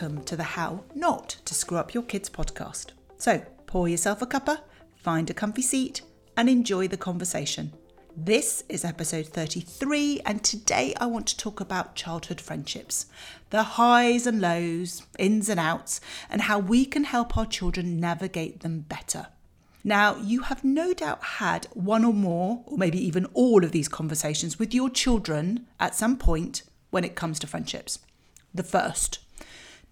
Welcome to the How Not to Screw Up Your Kids podcast. So, pour yourself a cuppa, find a comfy seat, and enjoy the conversation. This is episode 33, and today I want to talk about childhood friendships the highs and lows, ins and outs, and how we can help our children navigate them better. Now, you have no doubt had one or more, or maybe even all of these conversations with your children at some point when it comes to friendships. The first,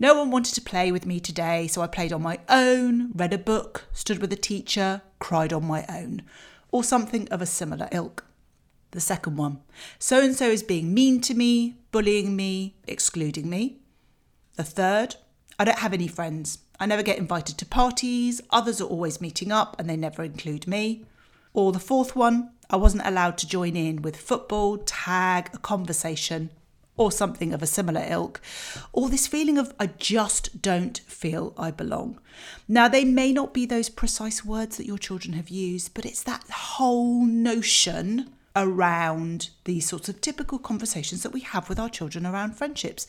no one wanted to play with me today, so I played on my own, read a book, stood with a teacher, cried on my own, or something of a similar ilk. The second one, so and so is being mean to me, bullying me, excluding me. The third, I don't have any friends. I never get invited to parties, others are always meeting up and they never include me. Or the fourth one, I wasn't allowed to join in with football, tag, a conversation, or something of a similar ilk, or this feeling of I just don't feel I belong. Now, they may not be those precise words that your children have used, but it's that whole notion around these sorts of typical conversations that we have with our children around friendships.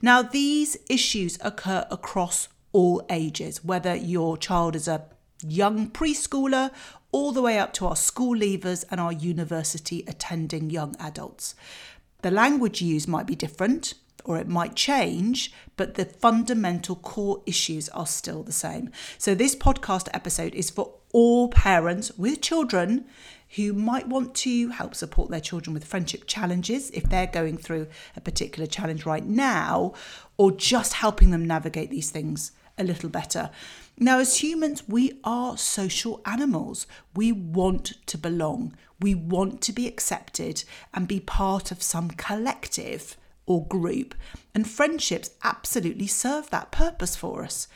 Now, these issues occur across all ages, whether your child is a young preschooler all the way up to our school leavers and our university attending young adults. The language used might be different or it might change, but the fundamental core issues are still the same. So, this podcast episode is for all parents with children who might want to help support their children with friendship challenges if they're going through a particular challenge right now, or just helping them navigate these things a little better. Now, as humans, we are social animals. We want to belong. We want to be accepted and be part of some collective or group. And friendships absolutely serve that purpose for us.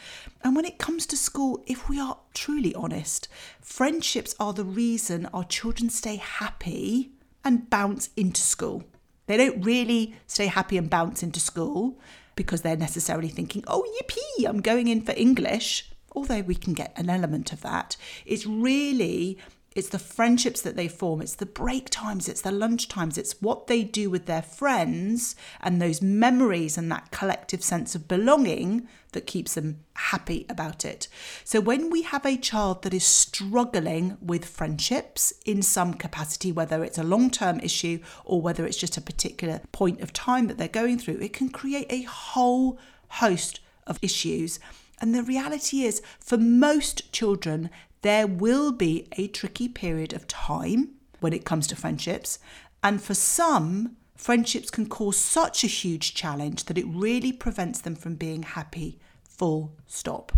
And when it comes to school, if we are truly honest, friendships are the reason our children stay happy and bounce into school. They don't really stay happy and bounce into school because they're necessarily thinking, oh, yippee, I'm going in for English. Although we can get an element of that, it's really it's the friendships that they form, it's the break times, it's the lunch times, it's what they do with their friends and those memories and that collective sense of belonging that keeps them happy about it. So when we have a child that is struggling with friendships in some capacity, whether it's a long term issue or whether it's just a particular point of time that they're going through, it can create a whole host of issues. And the reality is, for most children, there will be a tricky period of time when it comes to friendships. And for some, friendships can cause such a huge challenge that it really prevents them from being happy, full stop.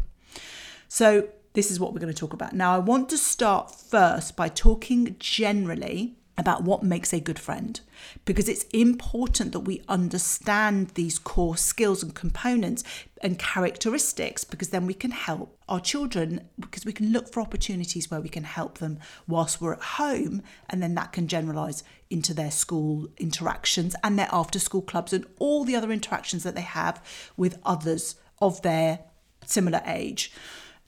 So, this is what we're going to talk about. Now, I want to start first by talking generally about what makes a good friend because it's important that we understand these core skills and components and characteristics because then we can help our children because we can look for opportunities where we can help them whilst we're at home and then that can generalize into their school interactions and their after school clubs and all the other interactions that they have with others of their similar age.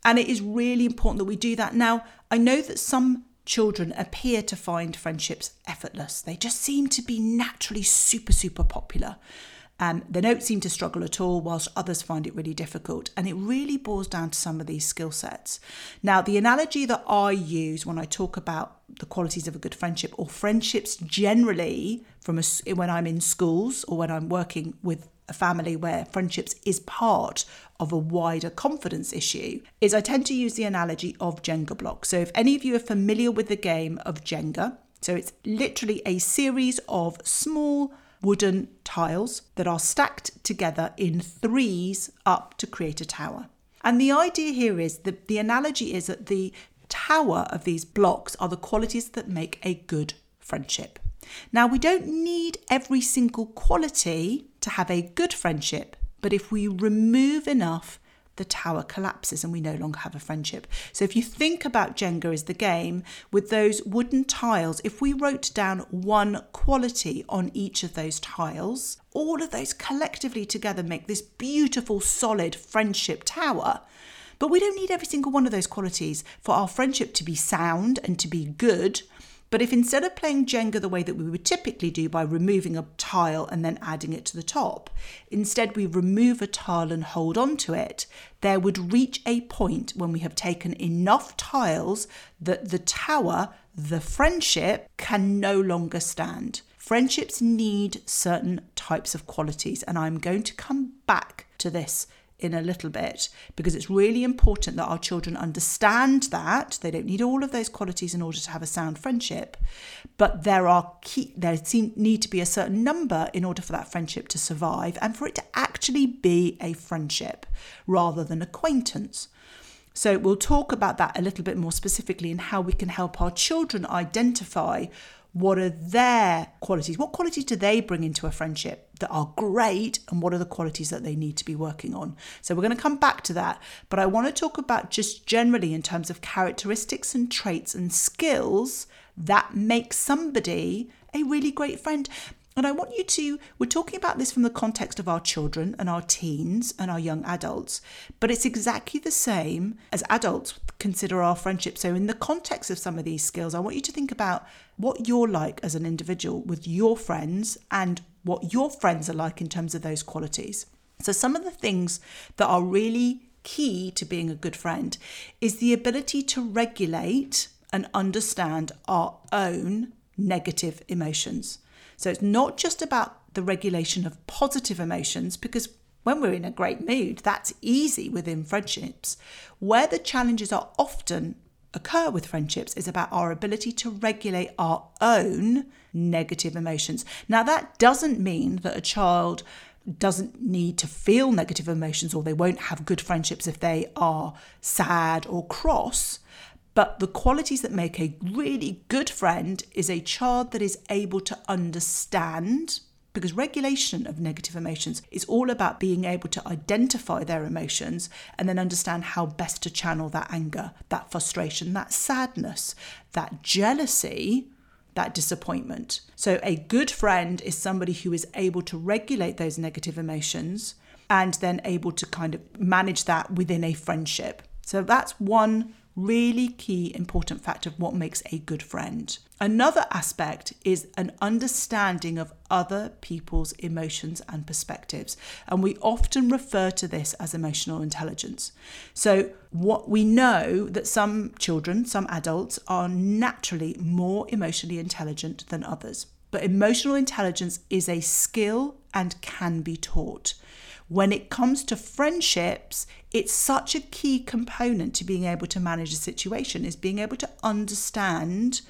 And it is really important that we do that. Now i know that some children appear to find friendships effortless. They just seem to be naturally super, super popular. Um, they don't seem to struggle at all, whilst others find it really difficult. And it really boils down to some of these skill sets. Now, the analogy that I use when I talk about the qualities of a good friendship or friendships generally from a, when I'm in schools or when I'm working with a family where friendships is part of a wider confidence issue is I tend to use the analogy of Jenga blocks. So if any of you are familiar with the game of Jenga, so it's literally a series of small wooden tiles that are stacked together in threes up to create a tower. And the idea here is that the analogy is that the tower of these blocks are the qualities that make a good friendship. Now, we don't need every single quality to have a good friendship, but if we remove enough, the tower collapses and we no longer have a friendship. So, if you think about Jenga as the game, with those wooden tiles, if we wrote down one quality on each of those tiles, all of those collectively together make this beautiful, solid friendship tower. But we don't need every single one of those qualities for our friendship to be sound and to be good But if instead of playing Jenga the way that we would typically do by removing a tile and then adding it to the top, instead we remove a tile and hold on to it, there would reach a point when we have taken enough tiles that the tower, the friendship, can no longer stand. Friendships need certain types of qualities, and I'm going to come back to this in a little bit because it's really important that our children understand that they don't need all of those qualities in order to have a sound friendship but there are key there seem need to be a certain number in order for that friendship to survive and for it to actually be a friendship rather than acquaintance. So we'll talk about that a little bit more specifically and how we can help our children identify what are their qualities? What qualities do they bring into a friendship that are great? And what are the qualities that they need to be working on? So, we're going to come back to that. But I want to talk about just generally in terms of characteristics and traits and skills that make somebody a really great friend. And I want you to, we're talking about this from the context of our children and our teens and our young adults, but it's exactly the same as adults consider our friendship. So, in the context of some of these skills, I want you to think about what you're like as an individual with your friends and what your friends are like in terms of those qualities. So, some of the things that are really key to being a good friend is the ability to regulate and understand our own negative emotions. So it's not just about the regulation of positive emotions, because when we're in a great mood, that's easy within friendships. Where the challenges are often occur with friendships is about our ability to regulate our own negative emotions. Now, that doesn't mean that a child doesn't need to feel negative emotions or they won't have good friendships if they are sad or cross. But the qualities that make a really good friend is a child that is able to understand, because regulation of negative emotions is all about being able to identify their emotions and then understand how best to channel that anger, that frustration, that sadness, that jealousy, that disappointment. So, a good friend is somebody who is able to regulate those negative emotions and then able to kind of manage that within a friendship. So, that's one really key important factor of what makes a good friend. Another aspect is an understanding of other people's emotions and perspectives. And we often refer to this as emotional intelligence. So, what we know that some children, some adults, are naturally more emotionally intelligent than others. But emotional intelligence is a skill and can be taught when it comes to friendships, it's such a key component to being able to manage a situation is being able to understand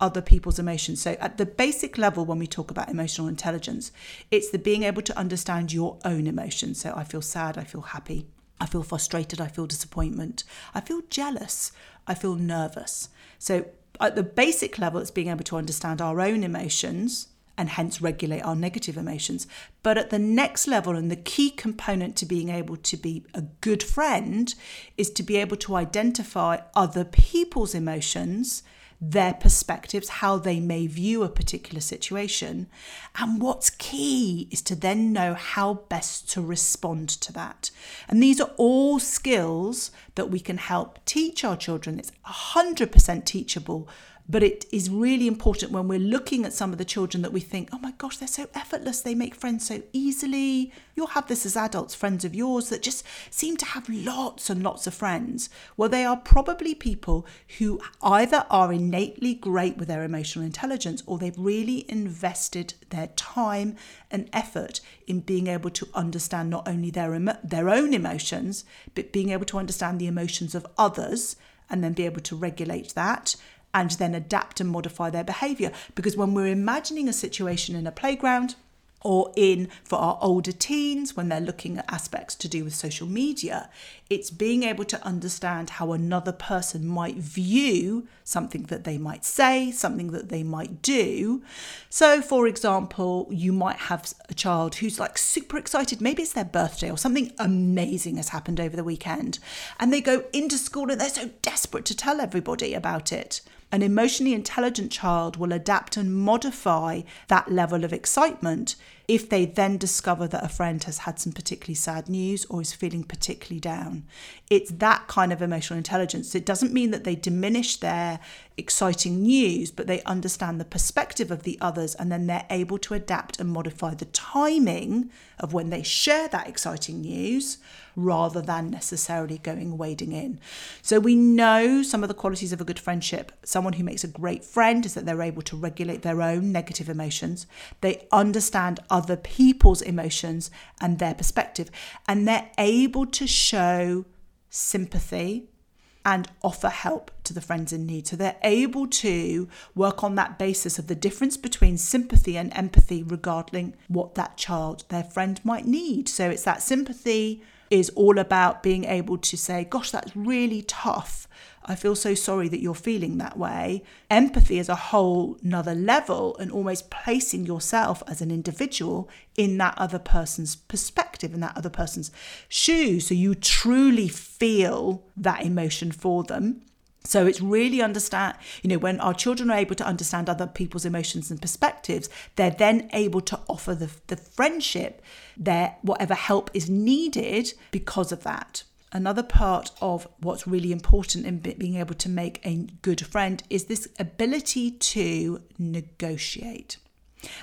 other people's emotions. So, at the basic level, when we talk about emotional intelligence, it's the being able to understand your own emotions. So, I feel sad, I feel happy, I feel frustrated, I feel disappointment, I feel jealous, I feel nervous. So, at the basic level, it's being able to understand our own emotions and hence regulate our negative emotions. But at the next level, and the key component to being able to be a good friend is to be able to identify other people's emotions, their perspectives, how they may view a particular situation. And what's key is to then know how best to respond to that. And these are all skills that we can help teach our children. It's 100% teachable but it is really important when we're looking at some of the children that we think, oh my gosh, they're so effortless. They make friends so easily. You'll have this as adults, friends of yours that just seem to have lots and lots of friends. Well, they are probably people who either are innately great with their emotional intelligence or they've really invested their time and effort in being able to understand not only their, their own emotions, but being able to understand the emotions of others and then be able to regulate that and then adapt and modify their behavior. Because when we're imagining a situation in a playground, or in for our older teens when they're looking at aspects to do with social media, it's being able to understand how another person might view something that they might say, something that they might do. So, for example, you might have a child who's like super excited, maybe it's their birthday or something amazing has happened over the weekend, and they go into school and they're so desperate to tell everybody about it. An emotionally intelligent child will adapt and modify that level of excitement if they then discover that a friend has had some particularly sad news or is feeling particularly down. It's that kind of emotional intelligence. It doesn't mean that they diminish their exciting news, but they understand the perspective of the others and then they're able to adapt and modify the timing of when they share that exciting news rather than necessarily going wading in. So we know some of the qualities of a good friendship. Someone who makes a great friend is that they're able to regulate their own negative emotions. They understand other people's emotions and their perspective, and they're able to show sympathy and offer help to the friends in need. So they're able to work on that basis of the difference between sympathy and empathy regarding what that child, their friend, might need. So it's that sympathy is all about being able to say, Gosh, that's really tough. I feel so sorry that you're feeling that way. Empathy is a whole nother level and almost placing yourself as an individual in that other person's perspective, in that other person's shoes. So you truly feel that emotion for them. So it's really understand, you know, when our children are able to understand other people's emotions and perspectives, they're then able to offer the, the friendship their whatever help is needed because of that. Another part of what's really important in being able to make a good friend is this ability to negotiate.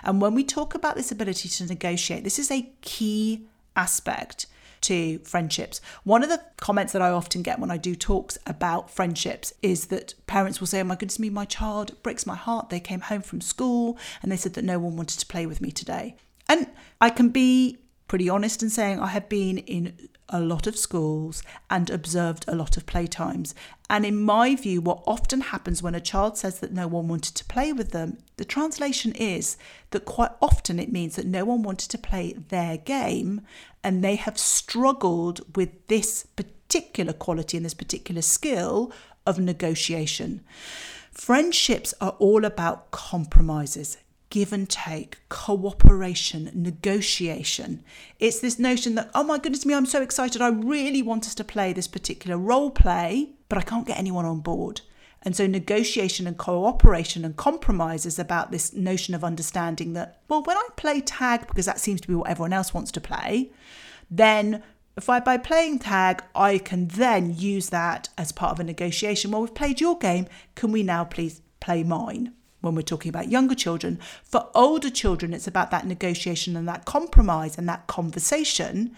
And when we talk about this ability to negotiate, this is a key aspect to friendships. One of the comments that I often get when I do talks about friendships is that parents will say, Oh my goodness me, my child breaks my heart. They came home from school and they said that no one wanted to play with me today. And I can be pretty honest in saying I have been in a lot of schools and observed a lot of playtimes. And in my view, what often happens when a child says that no one wanted to play with them, the translation is that quite often it means that no one wanted to play their game and they have struggled with this particular quality and this particular skill of negotiation. Friendships are all about compromises give and take, cooperation, negotiation. It's this notion that, oh my goodness me, I'm so excited. I really want us to play this particular role play, but I can't get anyone on board. And so, negotiation and cooperation and compromise is about this notion of understanding that, well, when I play tag, because that seems to be what everyone else wants to play, then if I, by playing tag, I can then use that as part of a negotiation. Well, we've played your game. Can we now please play mine? When we're talking about younger children. For older children, it's about that negotiation and that compromise and that conversation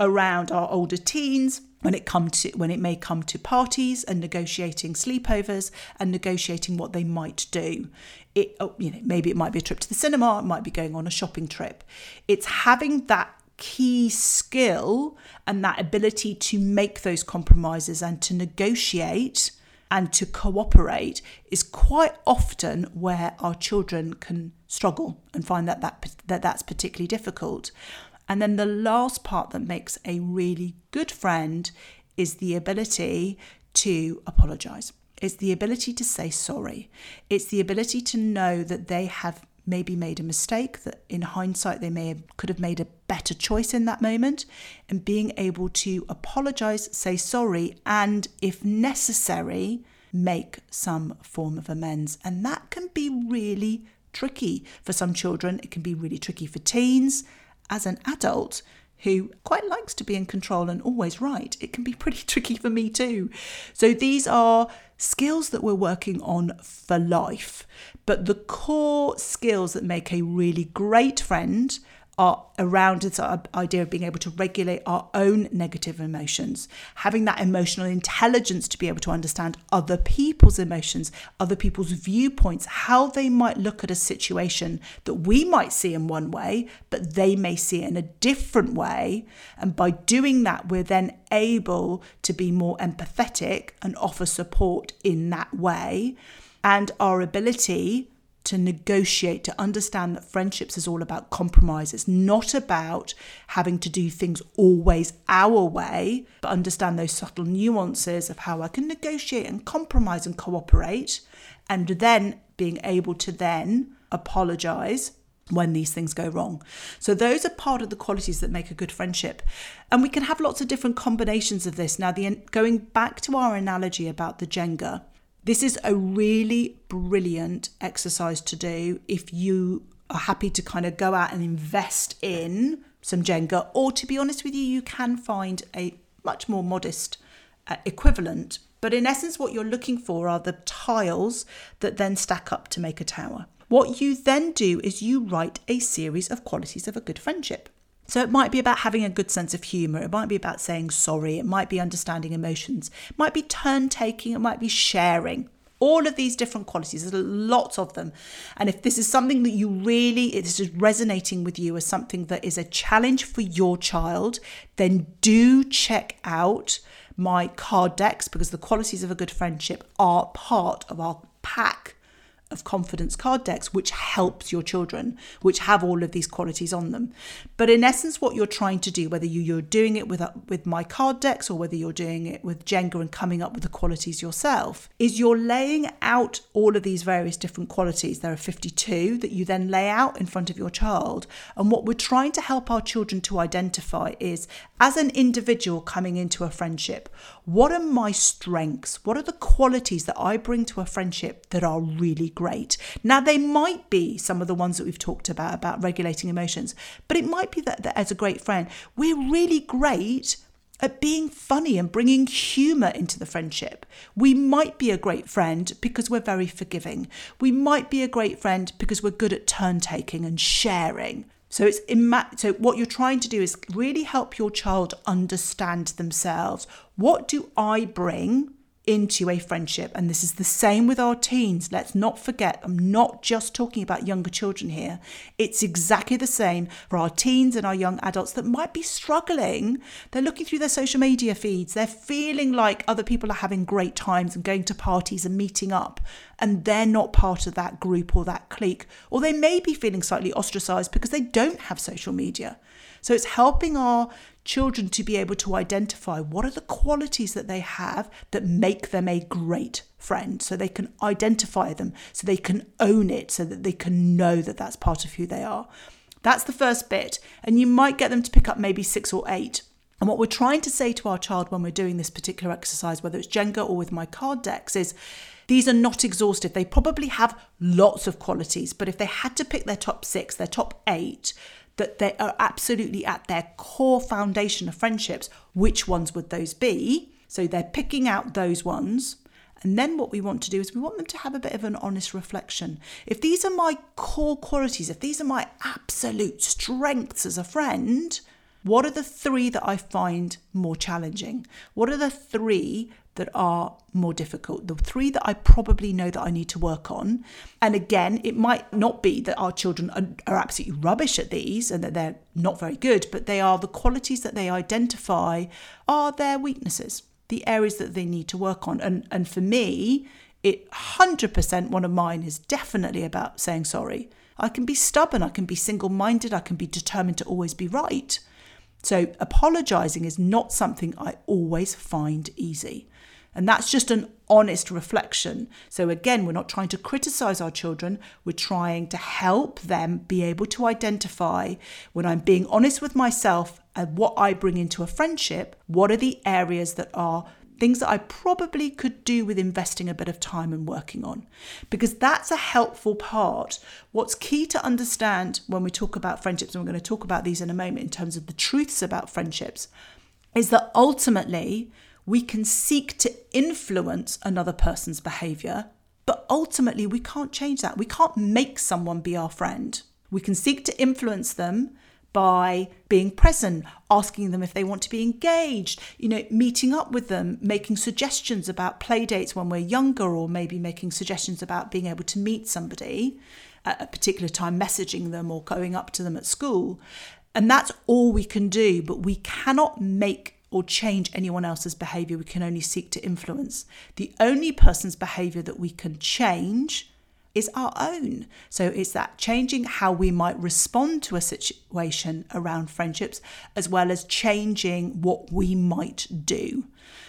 around our older teens when it come to when it may come to parties and negotiating sleepovers and negotiating what they might do it oh, you know maybe it might be a trip to the cinema it might be going on a shopping trip it's having that key skill and that ability to make those compromises and to negotiate and to cooperate is quite often where our children can struggle and find that, that, that that's particularly difficult. And then the last part that makes a really good friend is the ability to apologize. It's the ability to say sorry. It's the ability to know that they have maybe made a mistake that in hindsight they may have could have made a better choice in that moment and being able to apologize say sorry and if necessary make some form of amends and that can be really tricky for some children it can be really tricky for teens as an adult who quite likes to be in control and always right, it can be pretty tricky for me too. So these are skills that we're working on for life. But the core skills that make a really great friend are around this idea of being able to regulate our own negative emotions, having that emotional intelligence to be able to understand other people's emotions, other people's viewpoints, how they might look at a situation that we might see in one way, but they may see it in a different way. And by doing that, we're then able to be more empathetic and offer support in that way. And our ability to negotiate, to understand that friendships is all about compromise. It's not about having to do things always our way, but understand those subtle nuances of how I can negotiate and compromise and cooperate, and then being able to then apologize when these things go wrong. So, those are part of the qualities that make a good friendship. And we can have lots of different combinations of this. Now, the, going back to our analogy about the Jenga, this is a really brilliant exercise to do if you are happy to kind of go out and invest in some Jenga, or to be honest with you, you can find a much more modest uh, equivalent. But in essence, what you're looking for are the tiles that then stack up to make a tower. What you then do is you write a series of qualities of a good friendship. So it might be about having a good sense of humour. It might be about saying sorry. It might be understanding emotions. It might be turn taking. It might be sharing. All of these different qualities, there's lots of them. And if this is something that you really, it is resonating with you as something that is a challenge for your child, then do check out my card decks because the qualities of a good friendship are part of our pack of confidence card decks, which helps your children, which have all of these qualities on them. But in essence, what you're trying to do, whether you, are doing it with, uh, with my card decks or whether you're doing it with Jenga and coming up with the qualities yourself, is you're laying out all of these various different qualities. There are 52 that you then lay out in front of your child. And what we're trying to help our children to identify is as an individual coming into a friendship, what are my strengths? What are the qualities that I bring to a friendship that are really great? Now, they might be some of the ones that we've talked about, about regulating emotions, but it might be that, that as a great friend, we're really great at being funny and bringing humour into the friendship. We might be a great friend because we're very forgiving. We might be a great friend because we're good at turn taking and sharing. So it's so what you're trying to do is really help your child understand themselves. What do I bring into a friendship. And this is the same with our teens. Let's not forget, I'm not just talking about younger children here. It's exactly the same for our teens and our young adults that might be struggling. They're looking through their social media feeds, they're feeling like other people are having great times and going to parties and meeting up, and they're not part of that group or that clique. Or they may be feeling slightly ostracized because they don't have social media. So it's helping our children to be able to identify what are the qualities that they have that make them a great friend so they can identify them so they can own it so that they can know that that's part of who they are that's the first bit and you might get them to pick up maybe 6 or 8 and what we're trying to say to our child when we're doing this particular exercise whether it's Jenga or with my card decks is these are not exhaustive. They probably have lots of qualities, but if they had to pick their top six, their top eight, that they are absolutely at their core foundation of friendships, which ones would those be? So they're picking out those ones. And then what we want to do is we want them to have a bit of an honest reflection. If these are my core qualities, if these are my absolute strengths as a friend, what are the three that I find more challenging? What are the three that are more difficult, the three that I probably know that I need to work on. And again, it might not be that our children are, are, absolutely rubbish at these and that they're not very good, but they are the qualities that they identify are their weaknesses, the areas that they need to work on. And, and for me, it 100% one of mine is definitely about saying sorry. I can be stubborn, I can be single minded, I can be determined to always be right. So, apologizing is not something I always find easy. And that's just an honest reflection. So, again, we're not trying to criticize our children, we're trying to help them be able to identify when I'm being honest with myself and what I bring into a friendship, what are the areas that are things that I probably could do with investing a bit of time and working on. Because that's a helpful part. What's key to understand when we talk about friendships, and we're going to talk about these in a moment in terms of the truths about friendships, is that ultimately we can seek to influence another person's behavior, but ultimately we can't change that. We can't make someone be our friend. We can seek to influence them by being present, asking them if they want to be engaged, you know, meeting up with them, making suggestions about play dates when we're younger, or maybe making suggestions about being able to meet somebody at a particular time, messaging them or going up to them at school. And that's all we can do, but we cannot make or change anyone else's behavior. We can only seek to influence. The only person's behavior that we can change is our own. So it's that changing how we might respond to a situation around friendships, as well as changing what we might do.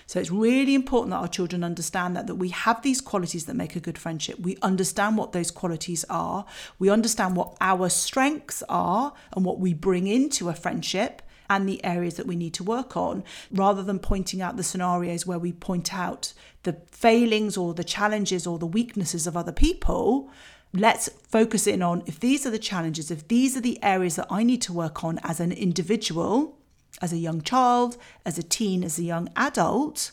So it's really important that our children understand that that we have these qualities that make a good friendship. We understand what those qualities are. We understand what our strengths are and what we bring into a friendship and the areas that we need to work on, rather than pointing out the scenarios where we point out the failings or the challenges or the weaknesses of other people. let's focus in on if these are the challenges, if these are the areas that I need to work on as an individual, as a young child, as a teen, as a young adult,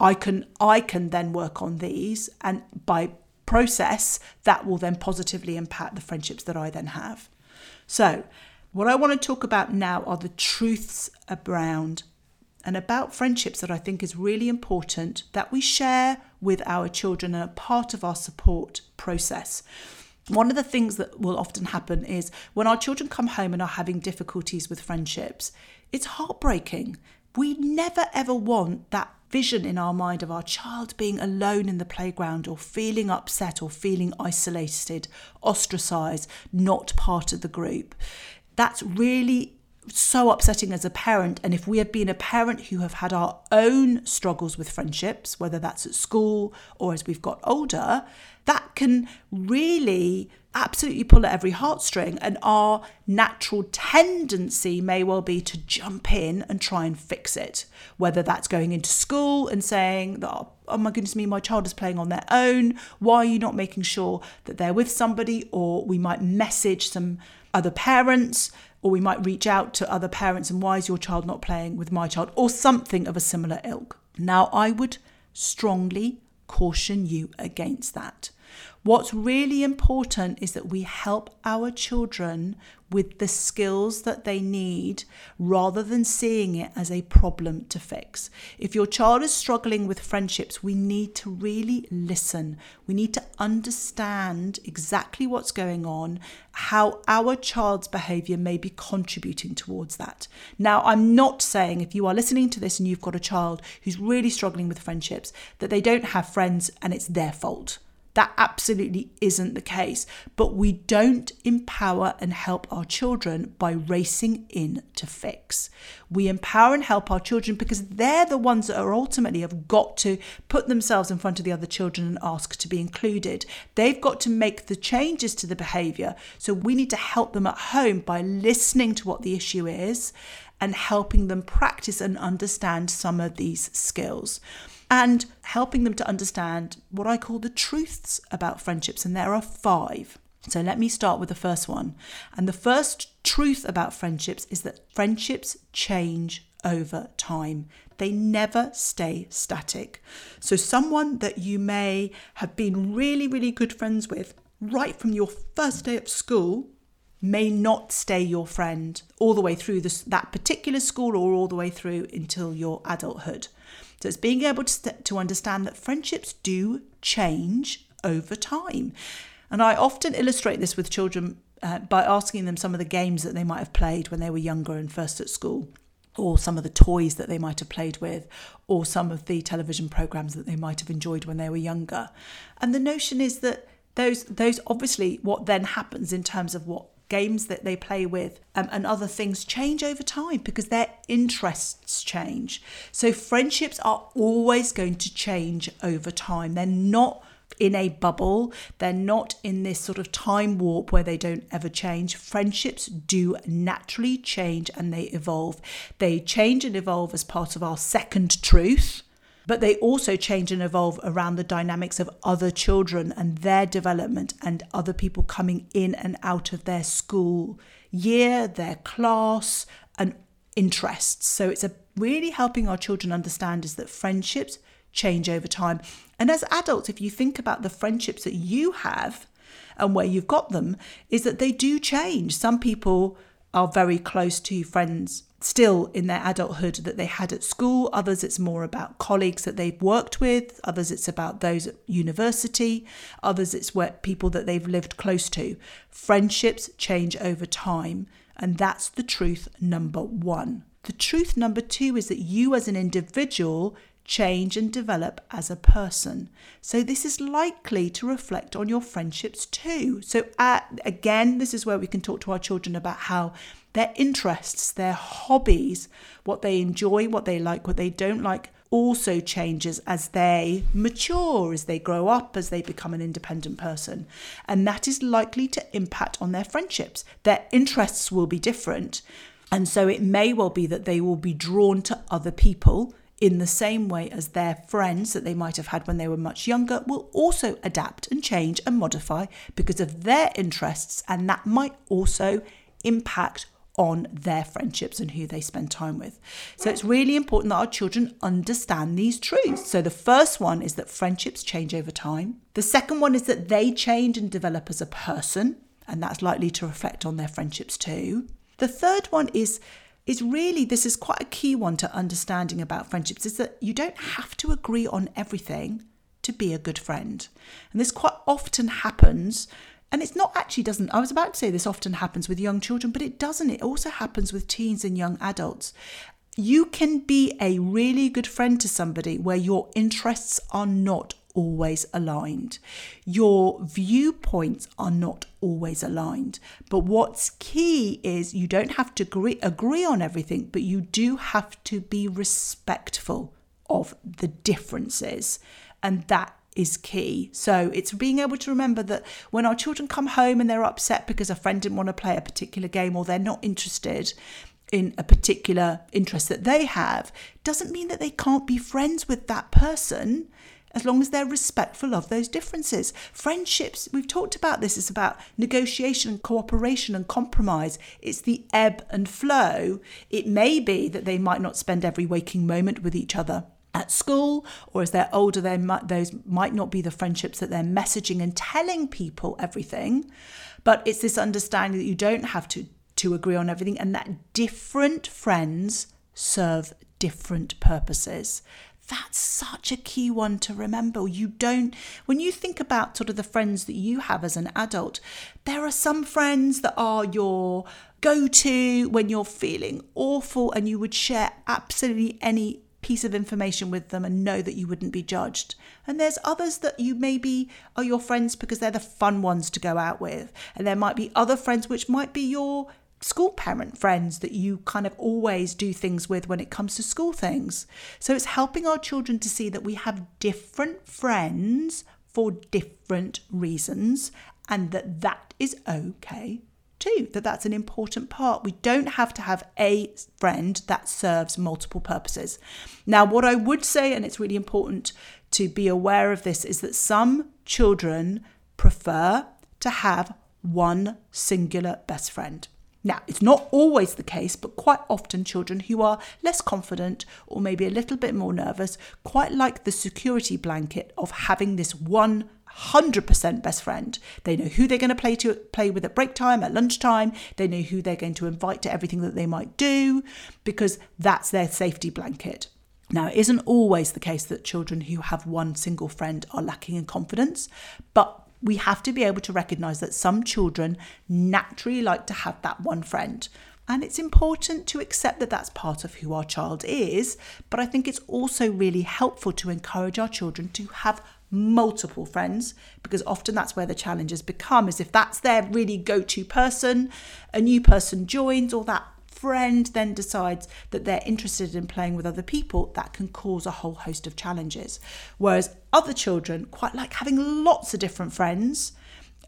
I can I can then work on these and by process that will then positively impact the friendships that I then have. So, what I want to talk about now are the truths around and about friendships that I think is really important that we share with our children and a part of our support process. One of the things that will often happen is when our children come home and are having difficulties with friendships, it's heartbreaking. We never ever want that vision in our mind of our child being alone in the playground or feeling upset or feeling isolated, ostracized, not part of the group. That's really so upsetting as a parent. And if we have been a parent who have had our own struggles with friendships, whether that's at school or as we've got older, that can really absolutely pull at every heartstring. And our natural tendency may well be to jump in and try and fix it, whether that's going into school and saying that, oh, oh my goodness me, my child is playing on their own. Why are you not making sure that they're with somebody? Or we might message some other parents or we might reach out to other parents and why is your child not playing with my child or something of a similar ilk. Now, I would strongly caution you against that. What's really important is that we help our children with the skills that they need rather than seeing it as a problem to fix. If your child is struggling with friendships, we need to really listen. We need to understand exactly what's going on, how our child's behavior may be contributing towards that. Now, I'm not saying if you are listening to this and you've got a child who's really struggling with friendships that they don't have friends and it's their fault. That absolutely isn't the case. But we don't empower and help our children by racing in to fix. We empower and help our children because they're the ones that are ultimately have got to put themselves in front of the other children and ask to be included. They've got to make the changes to the behavior. So we need to help them at home by listening to what the issue is and helping them practice and understand some of these skills and helping them to understand what I call the truths about friendships. And there are five. So let me start with the first one. And the first truth about friendships is that friendships change over time. They never stay static. So, someone that you may have been really, really good friends with right from your first day of school may not stay your friend all the way through this, that particular school or all the way through until your adulthood. So it's being able to, to understand that friendships do change over time. And I often illustrate this with children uh, by asking them some of the games that they might have played when they were younger and first at school, or some of the toys that they might have played with, or some of the television programs that they might have enjoyed when they were younger. And the notion is that those those obviously what then happens in terms of what games that they play with, um, and other things change over time because their interests change. So friendships are always going to change over time. They're not in a bubble. They're not in this sort of time warp where they don't ever change. Friendships do naturally change and they evolve. They change and evolve as part of our second truth but they also change and evolve around the dynamics of other children and their development and other people coming in and out of their school year, their class, and interests. So it's a really helping our children understand is that friendships change over time. And as adults, if you think about the friendships that you have and where you've got them, is that they do change. Some people are very close to friends still in their adulthood that they had at school. Others, it's more about colleagues that they've worked with. Others, it's about those at university. Others, it's where people that they've lived close to. Friendships change over time. And that's the truth number one. The truth number two is that you as an individual change and develop as a person. So, this is likely to reflect on your friendships too. So, uh, again, this is where we can talk to our children about how their interests, their hobbies, what they enjoy, what they like, what they don't like, also changes as they mature, as they grow up, as they become an independent person. And that is likely to impact on their friendships. Their interests will be different. And so it may well be that they will be drawn to other people in the same way as their friends that they might have had when they were much younger will also adapt and change and modify because of their interests, and that might also impact on their friendships and who they spend time with. So it's really important that our children understand these truths. So the first one is that friendships change over time. The second one is that they change and develop as a person, and that's likely to reflect on their friendships too. The third one is is really this is quite a key one to understanding about friendships is that you don't have to agree on everything to be a good friend. And this quite often happens and it's not actually doesn't I was about to say this often happens with young children but it doesn't it also happens with teens and young adults. You can be a really good friend to somebody where your interests are not always aligned. Your viewpoints are not always aligned. But what's key is you don't have to agree, agree on everything, but you do have to be respectful of the differences. And that is key. So it's being able to remember that when our children come home and they're upset because a friend didn't want to play a particular game or they're not interested in a particular interest that they have, doesn't mean that they can't be friends with that person as long as they're respectful of those differences. Friendships, we've talked about this, it's about negotiation and cooperation and compromise. It's the ebb and flow. It may be that they might not spend every waking moment with each other at school or as they're older they might, those might not be the friendships that they're messaging and telling people everything but it's this understanding that you don't have to to agree on everything and that different friends serve different purposes that's such a key one to remember. You don't, when you think about sort of the friends that you have as an adult, there are some friends that are your go to when you're feeling awful and you would share absolutely any piece of information with them and know that you wouldn't be judged. And there's others that you maybe are your friends because they're the fun ones to go out with. And there might be other friends which might be your school parent friends that you kind of always do things with when it comes to school things. So it's helping our children to see that we have different friends for different reasons and that that is okay too that that's an important part. We don't have to have a friend that serves multiple purposes. Now what i would say and it's really important to be aware of this is that some children prefer to have one singular best friend. Now, it's not always the case, but quite often children who are less confident or maybe a little bit more nervous quite like the security blanket of having this 100% best friend. They know who they're going to play to play with at break time, at lunchtime. They know who they're going to invite to everything that they might do because that's their safety blanket. Now, it isn't always the case that children who have one single friend are lacking in confidence, but we have to be able to recognize that some children naturally like to have that one friend. And it's important to accept that that's part of who our child is. But I think it's also really helpful to encourage our children to have multiple friends because often that's where the challenges become is if that's their really go-to person a new person joins or that friend then decides that they're interested in playing with other people, that can cause a whole host of challenges. Whereas other children quite like having lots of different friends.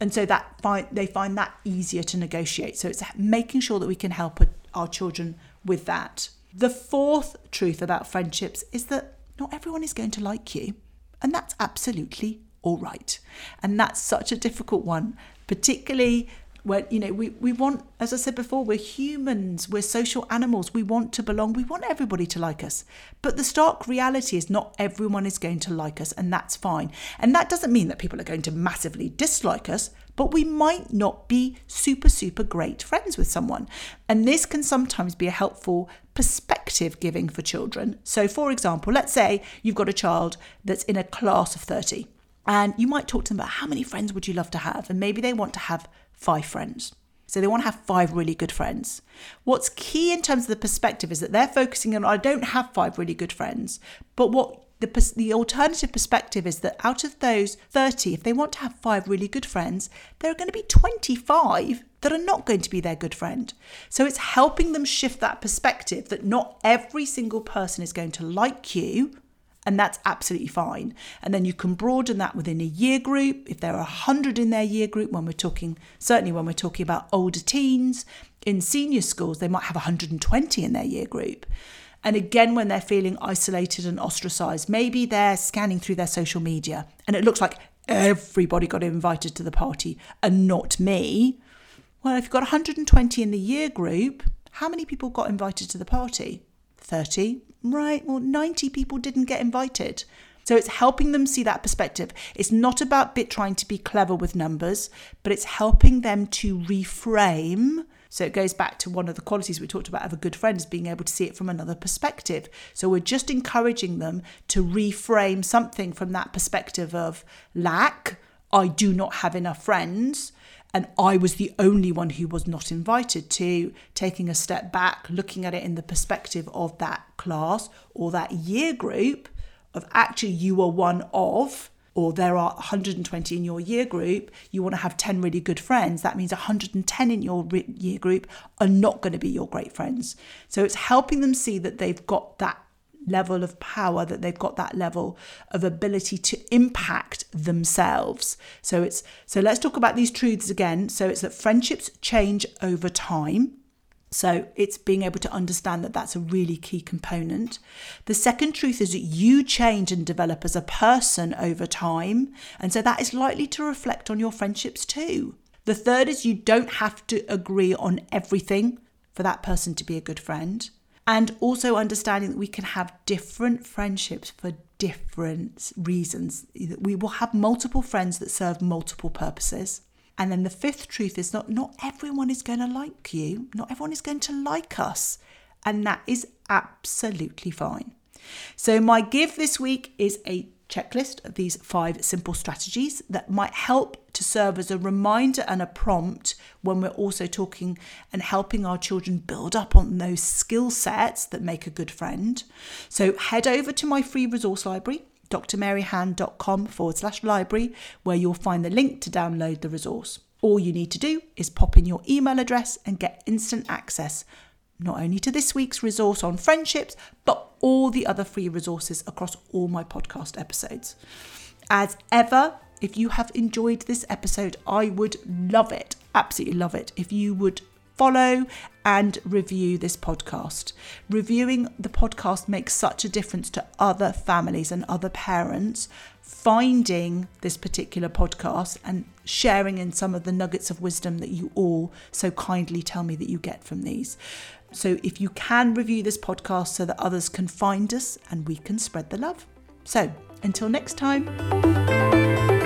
And so that find, they find that easier to negotiate. So it's making sure that we can help our children with that. The fourth truth about friendships is that not everyone is going to like you. And that's absolutely all right. And that's such a difficult one, particularly when, you know we, we want as i said before we're humans we're social animals we want to belong we want everybody to like us but the stark reality is not everyone is going to like us and that's fine and that doesn't mean that people are going to massively dislike us but we might not be super super great friends with someone and this can sometimes be a helpful perspective giving for children so for example let's say you've got a child that's in a class of 30 and you might talk to them about how many friends would you love to have and maybe they want to have five friends. So they want to have five really good friends. What's key in terms of the perspective is that they're focusing on I don't have five really good friends, but what the, the alternative perspective is that out of those 30, if they want to have five really good friends, there are going to be 25 that are not going to be their good friend. So it's helping them shift that perspective that not every single person is going to like you and that's absolutely fine. And then you can broaden that within a year group. If there are 100 in their year group, when we're talking, certainly when we're talking about older teens, in senior schools, they might have 120 in their year group. And again, when they're feeling isolated and ostracized, maybe they're scanning through their social media and it looks like everybody got invited to the party and not me. Well, if you've got 120 in the year group, how many people got invited to the party? 30. Right, well, 90 people didn't get invited. So it's helping them see that perspective. It's not about bit trying to be clever with numbers, but it's helping them to reframe. So it goes back to one of the qualities we talked about of a good friend is being able to see it from another perspective. So we're just encouraging them to reframe something from that perspective of lack, I do not have enough friends, and I was the only one who was not invited to taking a step back, looking at it in the perspective of that class or that year group of actually you are one of or there are 120 in your year group, you want to have 10 really good friends. That means 110 in your year group are not going to be your great friends. So it's helping them see that they've got that level of power, that they've got that level of ability to impact themselves. So it's so let's talk about these truths again. So it's that friendships change over time. So it's being able to understand that that's a really key component. The second truth is that you change and develop as a person over time. And so that is likely to reflect on your friendships too. The third is you don't have to agree on everything for that person to be a good friend. And also understanding that we can have different friendships for different reasons. We will have multiple friends that serve multiple purposes. And then the fifth truth is not not everyone is going to like you. Not everyone is going to like us. And that is absolutely fine. So my give this week is a checklist of these five simple strategies that might help to serve as a reminder and a prompt when we're also talking and helping our children build up on those skill sets that make a good friend. So head over to my free resource library drmaryhan.com forward slash library, where you'll find the link to download the resource. All you need to do is pop in your email address and get instant access, not only to this week's resource on friendships, but all the other free resources across all my podcast episodes. As ever, if you have enjoyed this episode, I would love it, absolutely love it, if you would follow and review this podcast. Reviewing the podcast makes such a difference to other families and other parents finding this particular podcast and sharing in some of the nuggets of wisdom that you all so kindly tell me that you get from these. So, if you can review this podcast so that others can find us and we can spread the love. So, until next time.